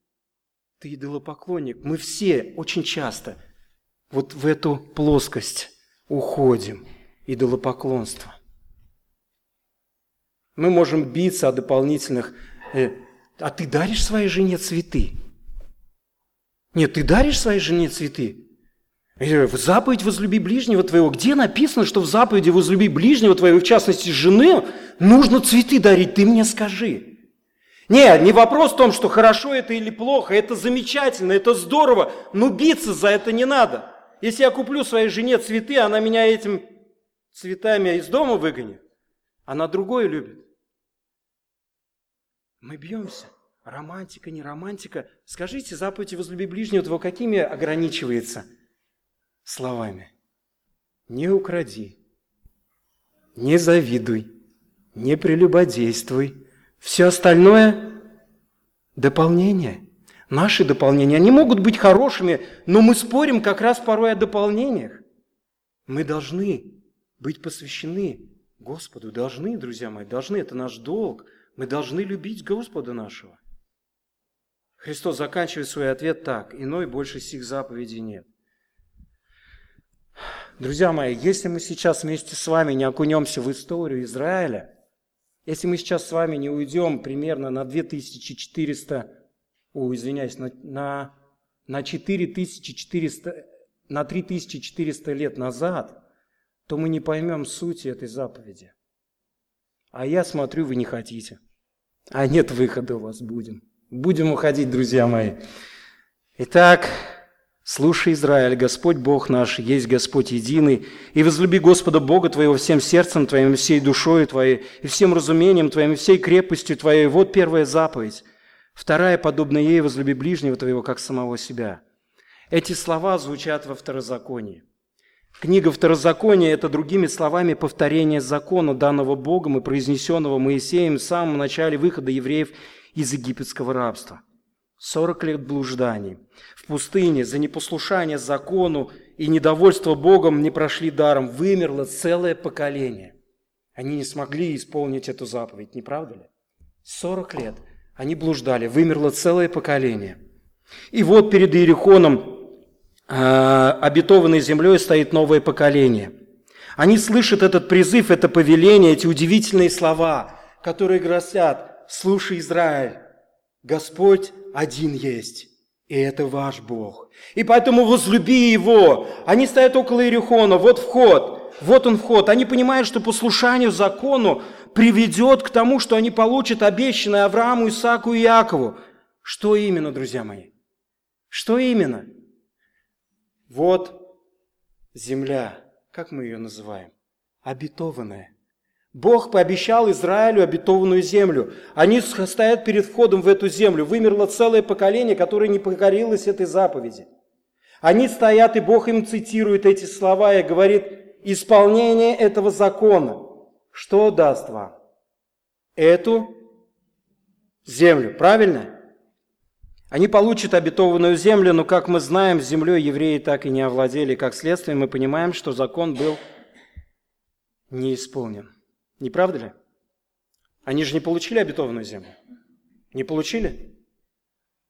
Ты идолопоклонник. Мы все очень часто вот в эту плоскость уходим. Идолопоклонство. Мы можем биться о дополнительных... Э, а ты даришь своей жене цветы? Нет, ты даришь своей жене цветы? В заповедь возлюби ближнего твоего. Где написано, что в заповеди возлюби ближнего твоего, в частности жены, нужно цветы дарить? Ты мне скажи. Не, не вопрос в том, что хорошо это или плохо, это замечательно, это здорово, но биться за это не надо. Если я куплю своей жене цветы, она меня этим цветами из дома выгонит, она другое любит. Мы бьемся. Романтика, не романтика. Скажите, заповедь «возлюби ближнего твоего» какими ограничивается словами? Не укради, не завидуй, не прелюбодействуй, все остальное – дополнение. Наши дополнения, они могут быть хорошими, но мы спорим как раз порой о дополнениях. Мы должны быть посвящены Господу, должны, друзья мои, должны, это наш долг. Мы должны любить Господа нашего. Христос заканчивает свой ответ так, иной больше сих заповедей нет. Друзья мои, если мы сейчас вместе с вами не окунемся в историю Израиля – если мы сейчас с вами не уйдем примерно на 2400, о, извиняюсь, на, на, на 4400, на 3400 лет назад, то мы не поймем сути этой заповеди. А я смотрю, вы не хотите. А нет выхода у вас будем. Будем уходить, друзья мои. Итак, Слушай, Израиль, Господь Бог наш, есть Господь единый, и возлюби Господа Бога твоего всем сердцем твоим, всей душой твоей, и всем разумением твоим, всей крепостью твоей. Вот первая заповедь. Вторая, подобная ей, возлюби ближнего твоего, как самого себя. Эти слова звучат во Второзаконии. Книга Второзакония – это другими словами повторение закона, данного Богом и произнесенного Моисеем в самом начале выхода евреев из египетского рабства. 40 лет блужданий. Пустыне за непослушание закону и недовольство Богом не прошли даром. Вымерло целое поколение. Они не смогли исполнить эту заповедь, не правда ли? 40 лет они блуждали, вымерло целое поколение. И вот перед Иерихоном обетованной землей стоит новое поколение. Они слышат этот призыв, это повеление, эти удивительные слова, которые гласят, слушай, Израиль, Господь один есть, и это ваш Бог. И поэтому возлюби Его. Они стоят около Иерихона, вот вход, вот он вход. Они понимают, что послушанию закону приведет к тому, что они получат обещанное Аврааму, Исааку и Якову. Что именно, друзья мои? Что именно? Вот земля, как мы ее называем? Обетованная. Бог пообещал Израилю обетованную землю. Они стоят перед входом в эту землю. Вымерло целое поколение, которое не покорилось этой заповеди. Они стоят, и Бог им цитирует эти слова и говорит, исполнение этого закона – что даст вам? Эту землю, правильно? Они получат обетованную землю, но, как мы знаем, землей евреи так и не овладели. Как следствие, мы понимаем, что закон был не исполнен. Не правда ли? Они же не получили обетованную землю. Не получили?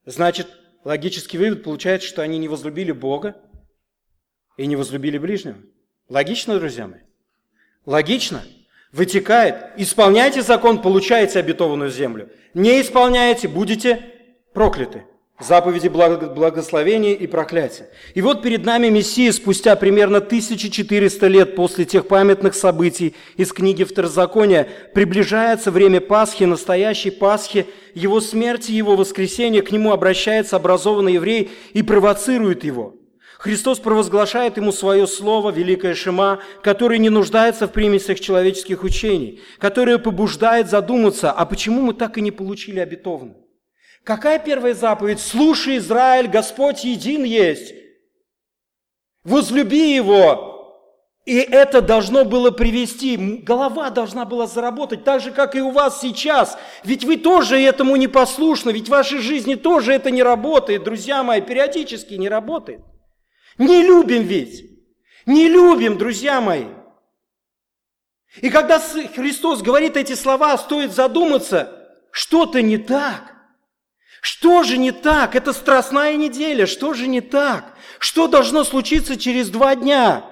Значит, логический вывод получается, что они не возлюбили Бога и не возлюбили ближнего. Логично, друзья мои? Логично? вытекает, исполняйте закон, получаете обетованную землю. Не исполняете, будете прокляты. Заповеди благословения и проклятия. И вот перед нами Мессия спустя примерно 1400 лет после тех памятных событий из книги Второзакония приближается время Пасхи, настоящей Пасхи, его смерти, его воскресения, к нему обращается образованный еврей и провоцирует его – Христос провозглашает ему свое слово, великое Шема, которое не нуждается в примесях человеческих учений, которое побуждает задуматься, а почему мы так и не получили обетованное? Какая первая заповедь? Слушай, Израиль, Господь един есть. Возлюби Его. И это должно было привести, голова должна была заработать, так же, как и у вас сейчас. Ведь вы тоже этому не послушны, ведь в вашей жизни тоже это не работает, друзья мои, периодически не работает. Не любим ведь. Не любим, друзья мои. И когда Христос говорит эти слова, стоит задуматься, что-то не так. Что же не так? Это страстная неделя. Что же не так? Что должно случиться через два дня?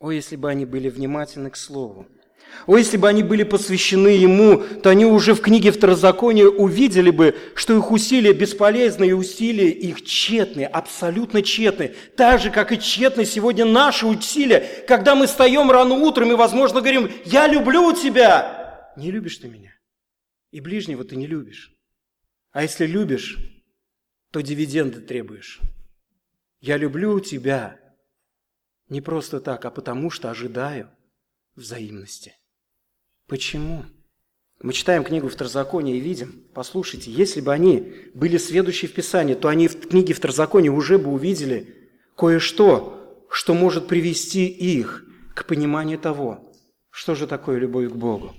О, если бы они были внимательны к Слову. О, если бы они были посвящены Ему, то они уже в книге Второзакония увидели бы, что их усилия бесполезны и усилия их тщетны, абсолютно тщетны. Так же, как и тщетны сегодня наши усилия, когда мы встаем рано утром и, возможно, говорим, «Я люблю тебя!» Не любишь ты меня. И ближнего ты не любишь. А если любишь, то дивиденды требуешь. Я люблю тебя не просто так, а потому что ожидаю взаимности. Почему? Мы читаем книгу Второзакония и видим, послушайте, если бы они были следующие в Писании, то они в книге Второзакония уже бы увидели кое-что, что может привести их к пониманию того, что же такое любовь к Богу.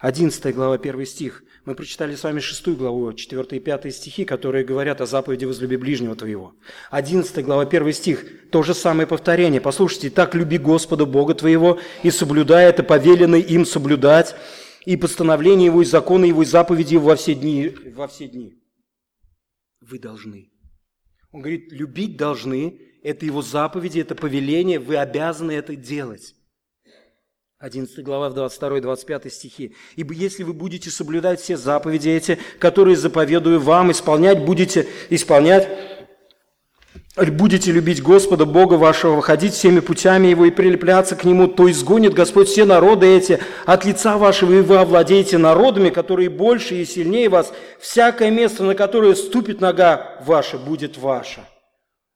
11 глава, 1 стих. Мы прочитали с вами 6 главу, 4 и 5 стихи, которые говорят о заповеди «Возлюби ближнего твоего». 11 глава, 1 стих. То же самое повторение. Послушайте, «Так люби Господа Бога твоего, и соблюдай это повеленное им соблюдать, и постановление Его, и законы Его, и заповеди Его во все дни». Во все дни. Вы должны. Он говорит, любить должны, это Его заповеди, это повеление, вы обязаны это делать. 11 глава, 22-25 стихи. «Ибо если вы будете соблюдать все заповеди эти, которые заповедую вам, исполнять будете, исполнять, будете любить Господа, Бога вашего, ходить всеми путями Его и прилепляться к Нему, то изгонит Господь все народы эти от лица вашего, и вы овладеете народами, которые больше и сильнее вас. Всякое место, на которое ступит нога ваша, будет ваше».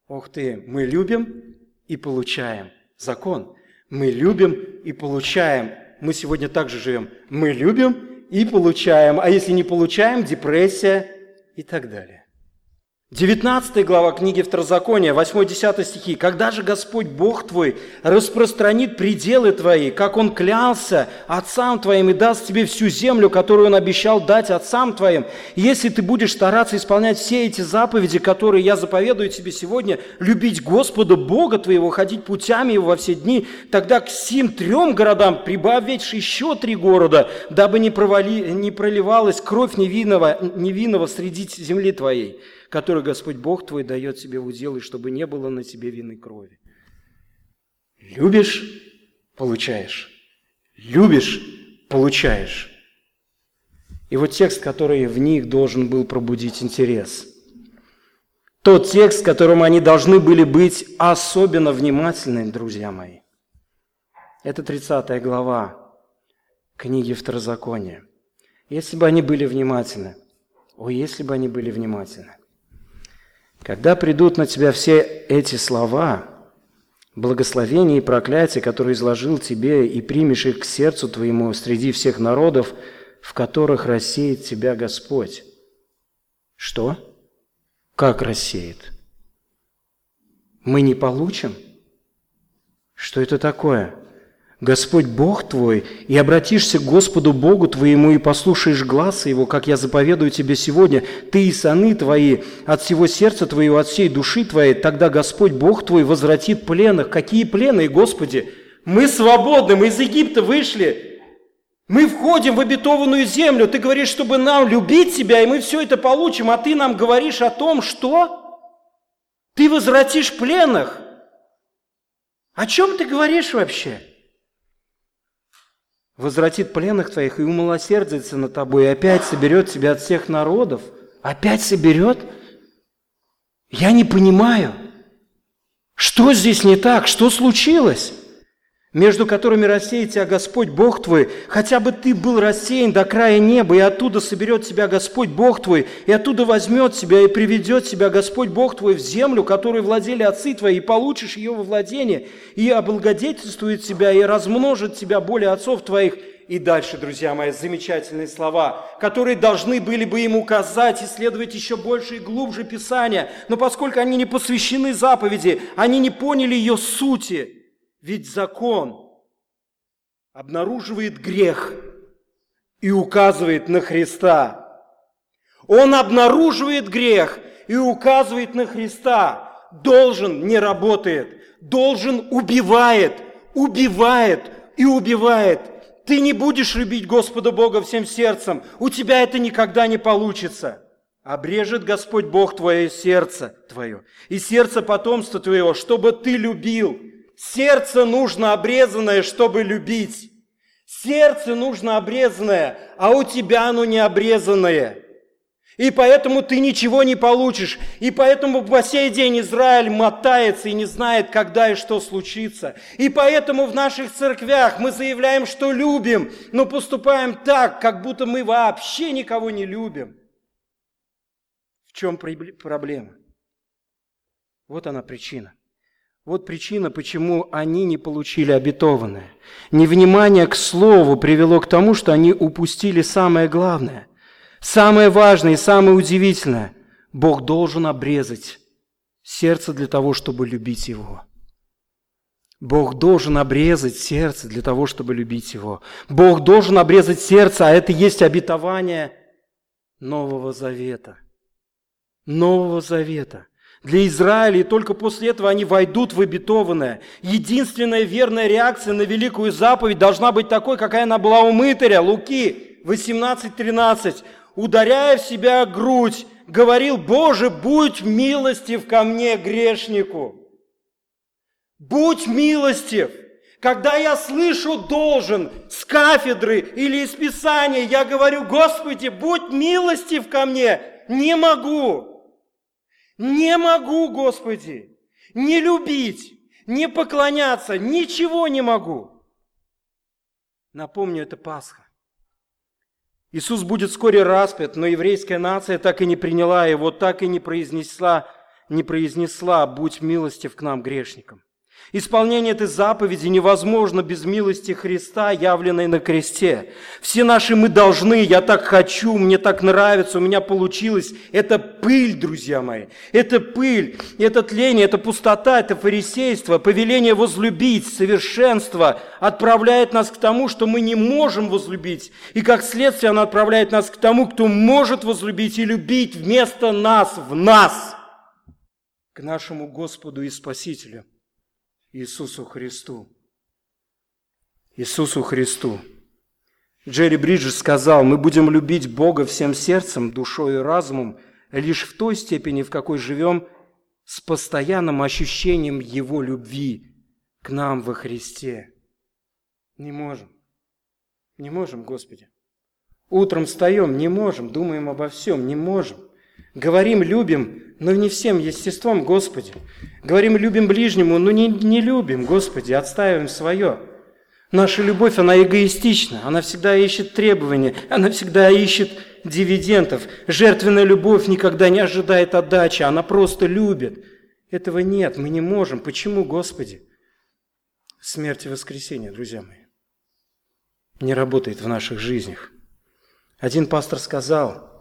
Ох ты, мы любим и получаем закон – мы любим и получаем. Мы сегодня также живем. Мы любим и получаем. А если не получаем, депрессия и так далее. 19 глава книги Второзакония, 8-10 стихи. «Когда же Господь Бог твой распространит пределы твои, как Он клялся отцам твоим и даст тебе всю землю, которую Он обещал дать отцам твоим, если ты будешь стараться исполнять все эти заповеди, которые я заповедую тебе сегодня, любить Господа Бога твоего, ходить путями Его во все дни, тогда к сим трем городам прибавить еще три города, дабы не, провали, не проливалась кровь невинного, невинного среди земли твоей». Который Господь Бог твой дает тебе в удел, и чтобы не было на тебе вины крови. Любишь – получаешь. Любишь – получаешь. И вот текст, который в них должен был пробудить интерес. Тот текст, которым они должны были быть особенно внимательны, друзья мои. Это 30 глава книги Второзакония. Если бы они были внимательны, о, если бы они были внимательны. Когда придут на тебя все эти слова, благословения и проклятия, которые изложил тебе, и примешь их к сердцу твоему среди всех народов, в которых рассеет тебя Господь. Что? Как рассеет? Мы не получим? Что это такое? Господь Бог твой, и обратишься к Господу Богу твоему и послушаешь глаза Его, как я заповедую тебе сегодня, ты и сыны твои, от всего сердца твоего, от всей души твоей, тогда Господь Бог твой возвратит пленных. Какие плены, Господи? Мы свободны, мы из Египта вышли, мы входим в обетованную землю. Ты говоришь, чтобы нам любить Тебя, и мы все это получим, а Ты нам говоришь о том, что Ты возвратишь пленных. О чем ты говоришь вообще? Возвратит пленных твоих и умилосердится над тобой, и опять соберет тебя от всех народов. Опять соберет? Я не понимаю. Что здесь не так? Что случилось? Между которыми рассеет тебя Господь Бог твой, хотя бы ты был рассеян до края неба, и оттуда соберет тебя Господь Бог твой, и оттуда возьмет тебя и приведет тебя Господь Бог твой в землю, которой владели отцы твои, и получишь ее во владение, и облагодетельствует тебя, и размножит тебя более отцов твоих, и дальше, друзья мои, замечательные слова, которые должны были бы им указать, исследовать еще больше и глубже Писания. Но поскольку они не посвящены заповеди, они не поняли ее сути. Ведь закон обнаруживает грех и указывает на Христа. Он обнаруживает грех и указывает на Христа. Должен не работает, должен убивает, убивает и убивает. Ты не будешь любить Господа Бога всем сердцем, у тебя это никогда не получится. Обрежет Господь Бог твое сердце твое и сердце потомства твоего, чтобы ты любил Сердце нужно обрезанное, чтобы любить. Сердце нужно обрезанное, а у тебя оно не обрезанное. И поэтому ты ничего не получишь. И поэтому по сей день Израиль мотается и не знает, когда и что случится. И поэтому в наших церквях мы заявляем, что любим, но поступаем так, как будто мы вообще никого не любим. В чем проблема? Вот она причина. Вот причина, почему они не получили обетованное. Невнимание к Слову привело к тому, что они упустили самое главное, самое важное и самое удивительное. Бог должен обрезать сердце для того, чтобы любить Его. Бог должен обрезать сердце для того, чтобы любить Его. Бог должен обрезать сердце, а это есть обетование Нового Завета. Нового Завета – для Израиля, и только после этого они войдут в обетованное. Единственная верная реакция на великую заповедь должна быть такой, какая она была у мытаря, Луки 18.13. Ударяя в себя грудь, говорил, «Боже, будь милостив ко мне, грешнику!» Будь милостив! Когда я слышу «должен» с кафедры или из Писания, я говорю, «Господи, будь милостив ко мне!» Не могу. Не могу, Господи, не любить, не поклоняться, ничего не могу. Напомню, это Пасха. Иисус будет вскоре распят, но еврейская нация так и не приняла его, так и не произнесла, не произнесла «Будь милостив к нам, грешникам». Исполнение этой заповеди невозможно без милости Христа, явленной на кресте. Все наши мы должны, я так хочу, мне так нравится, у меня получилось. Это пыль, друзья мои. Это пыль, это тление, это пустота, это фарисейство. Повеление возлюбить, совершенство отправляет нас к тому, что мы не можем возлюбить. И как следствие оно отправляет нас к тому, кто может возлюбить и любить вместо нас, в нас, к нашему Господу и Спасителю – Иисусу Христу. Иисусу Христу. Джерри Бриджес сказал, мы будем любить Бога всем сердцем, душой и разумом, лишь в той степени, в какой живем с постоянным ощущением Его любви к нам во Христе. Не можем. Не можем, Господи. Утром встаем, не можем, думаем обо всем, не можем. Говорим, любим, но не всем естеством, Господи. Говорим, любим ближнему, но не, не любим, Господи, отстаиваем свое. Наша любовь, она эгоистична, она всегда ищет требования, она всегда ищет дивидендов. Жертвенная любовь никогда не ожидает отдачи, она просто любит. Этого нет, мы не можем. Почему, Господи? Смерть и воскресение, друзья мои, не работает в наших жизнях. Один пастор сказал,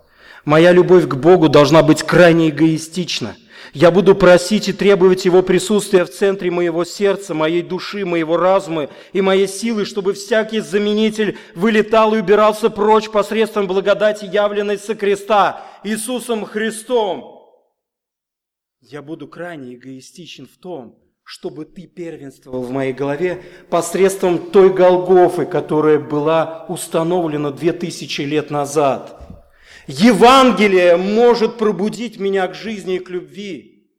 «Моя любовь к Богу должна быть крайне эгоистична. Я буду просить и требовать Его присутствия в центре моего сердца, моей души, моего разума и моей силы, чтобы всякий заменитель вылетал и убирался прочь посредством благодати, явленной со креста Иисусом Христом. Я буду крайне эгоистичен в том, чтобы ты первенствовал в моей голове посредством той Голгофы, которая была установлена две тысячи лет назад – Евангелие может пробудить меня к жизни и к любви.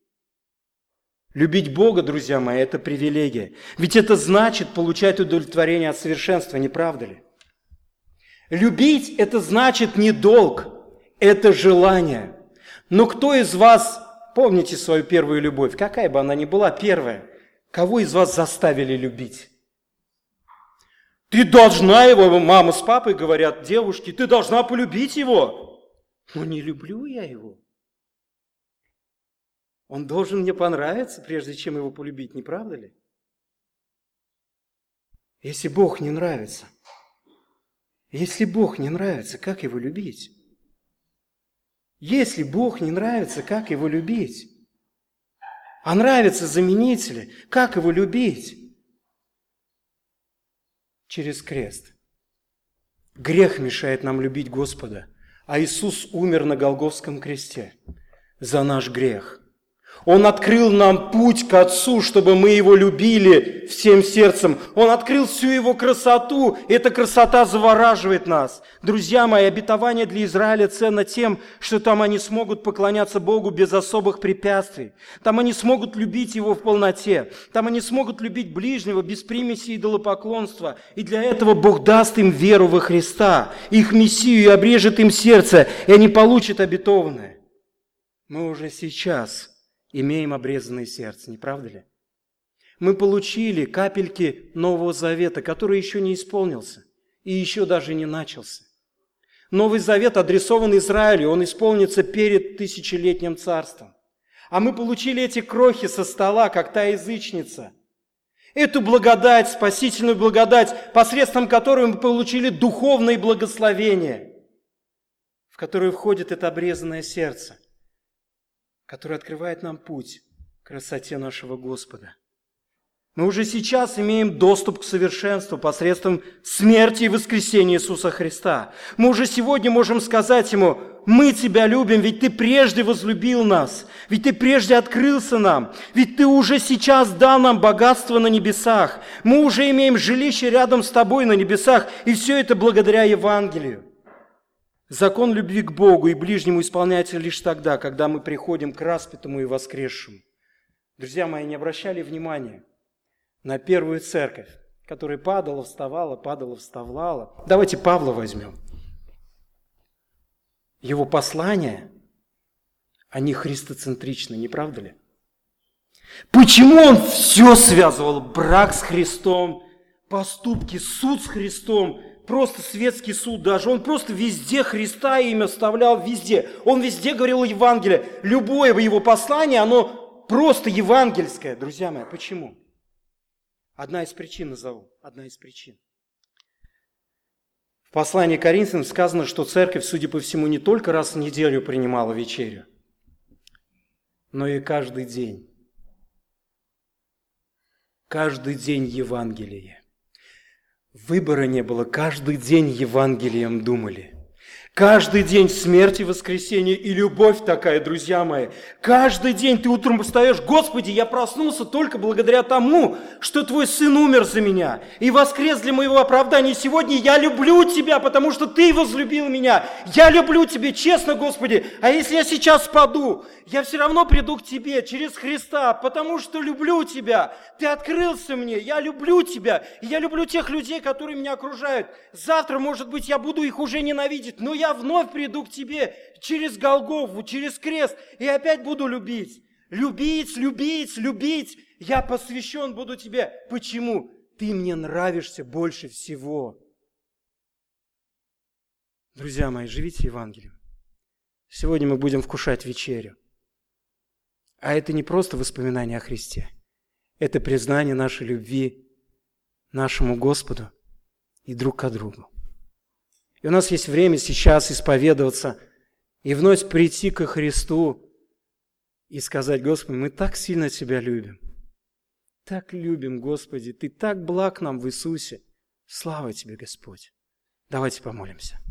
Любить Бога, друзья мои, это привилегия. Ведь это значит получать удовлетворение от совершенства, не правда ли? Любить – это значит не долг, это желание. Но кто из вас, помните свою первую любовь, какая бы она ни была первая, кого из вас заставили любить? Ты должна его, мама с папой говорят, девушки, ты должна полюбить его. Но не люблю я его. Он должен мне понравиться, прежде чем его полюбить, не правда ли? Если Бог не нравится, если Бог не нравится, как его любить? Если Бог не нравится, как его любить? А нравятся заменители, как его любить? Через крест. Грех мешает нам любить Господа – а Иисус умер на Голговском кресте за наш грех. Он открыл нам путь к Отцу, чтобы мы Его любили всем сердцем. Он открыл всю Его красоту. Эта красота завораживает нас. Друзья мои, обетование для Израиля ценно тем, что там они смогут поклоняться Богу без особых препятствий. Там они смогут любить Его в полноте. Там они смогут любить ближнего без примеси идолопоклонства. И для этого Бог даст им веру во Христа, их Мессию, и обрежет им сердце, и они получат обетованное. Мы уже сейчас – имеем обрезанное сердце, не правда ли? Мы получили капельки Нового Завета, который еще не исполнился и еще даже не начался. Новый Завет адресован Израилю, он исполнится перед тысячелетним царством. А мы получили эти крохи со стола, как та язычница. Эту благодать, спасительную благодать, посредством которой мы получили духовное благословение, в которое входит это обрезанное сердце который открывает нам путь к красоте нашего Господа. Мы уже сейчас имеем доступ к совершенству посредством смерти и воскресения Иисуса Христа. Мы уже сегодня можем сказать Ему, мы Тебя любим, ведь Ты прежде возлюбил нас, ведь Ты прежде открылся нам, ведь Ты уже сейчас дал нам богатство на небесах. Мы уже имеем жилище рядом с Тобой на небесах, и все это благодаря Евангелию. Закон любви к Богу и ближнему исполняется лишь тогда, когда мы приходим к распятому и воскресшему. Друзья мои, не обращали внимания на первую церковь, которая падала, вставала, падала, вставала. Давайте Павла возьмем. Его послания, они христоцентричны, не правда ли? Почему он все связывал? Брак с Христом, поступки, суд с Христом, просто светский суд даже, он просто везде Христа имя вставлял, везде. Он везде говорил Евангелие. Любое его послание, оно просто евангельское, друзья мои. Почему? Одна из причин назову, одна из причин. В послании Коринфянам сказано, что церковь, судя по всему, не только раз в неделю принимала вечерю, но и каждый день. Каждый день Евангелие. Выбора не было, каждый день Евангелием думали. Каждый день смерти, воскресения и любовь такая, друзья мои. Каждый день ты утром встаешь, Господи, я проснулся только благодаря тому, что Твой Сын умер за меня и воскрес для моего оправдания. Сегодня я люблю Тебя, потому что Ты возлюбил меня. Я люблю Тебя, честно, Господи. А если я сейчас паду, я все равно приду к Тебе через Христа, потому что люблю Тебя. Ты открылся мне, я люблю Тебя. И я люблю тех людей, которые меня окружают. Завтра, может быть, я буду их уже ненавидеть, но я я вновь приду к тебе через Голгову, через крест, и опять буду любить. Любить, любить, любить. Я посвящен буду тебе. Почему? Ты мне нравишься больше всего. Друзья мои, живите Евангелием. Сегодня мы будем вкушать вечерю. А это не просто воспоминание о Христе. Это признание нашей любви нашему Господу и друг к другу. И у нас есть время сейчас исповедоваться и вновь прийти ко Христу и сказать, Господи, мы так сильно Тебя любим. Так любим, Господи, Ты так благ нам в Иисусе. Слава Тебе, Господь. Давайте помолимся.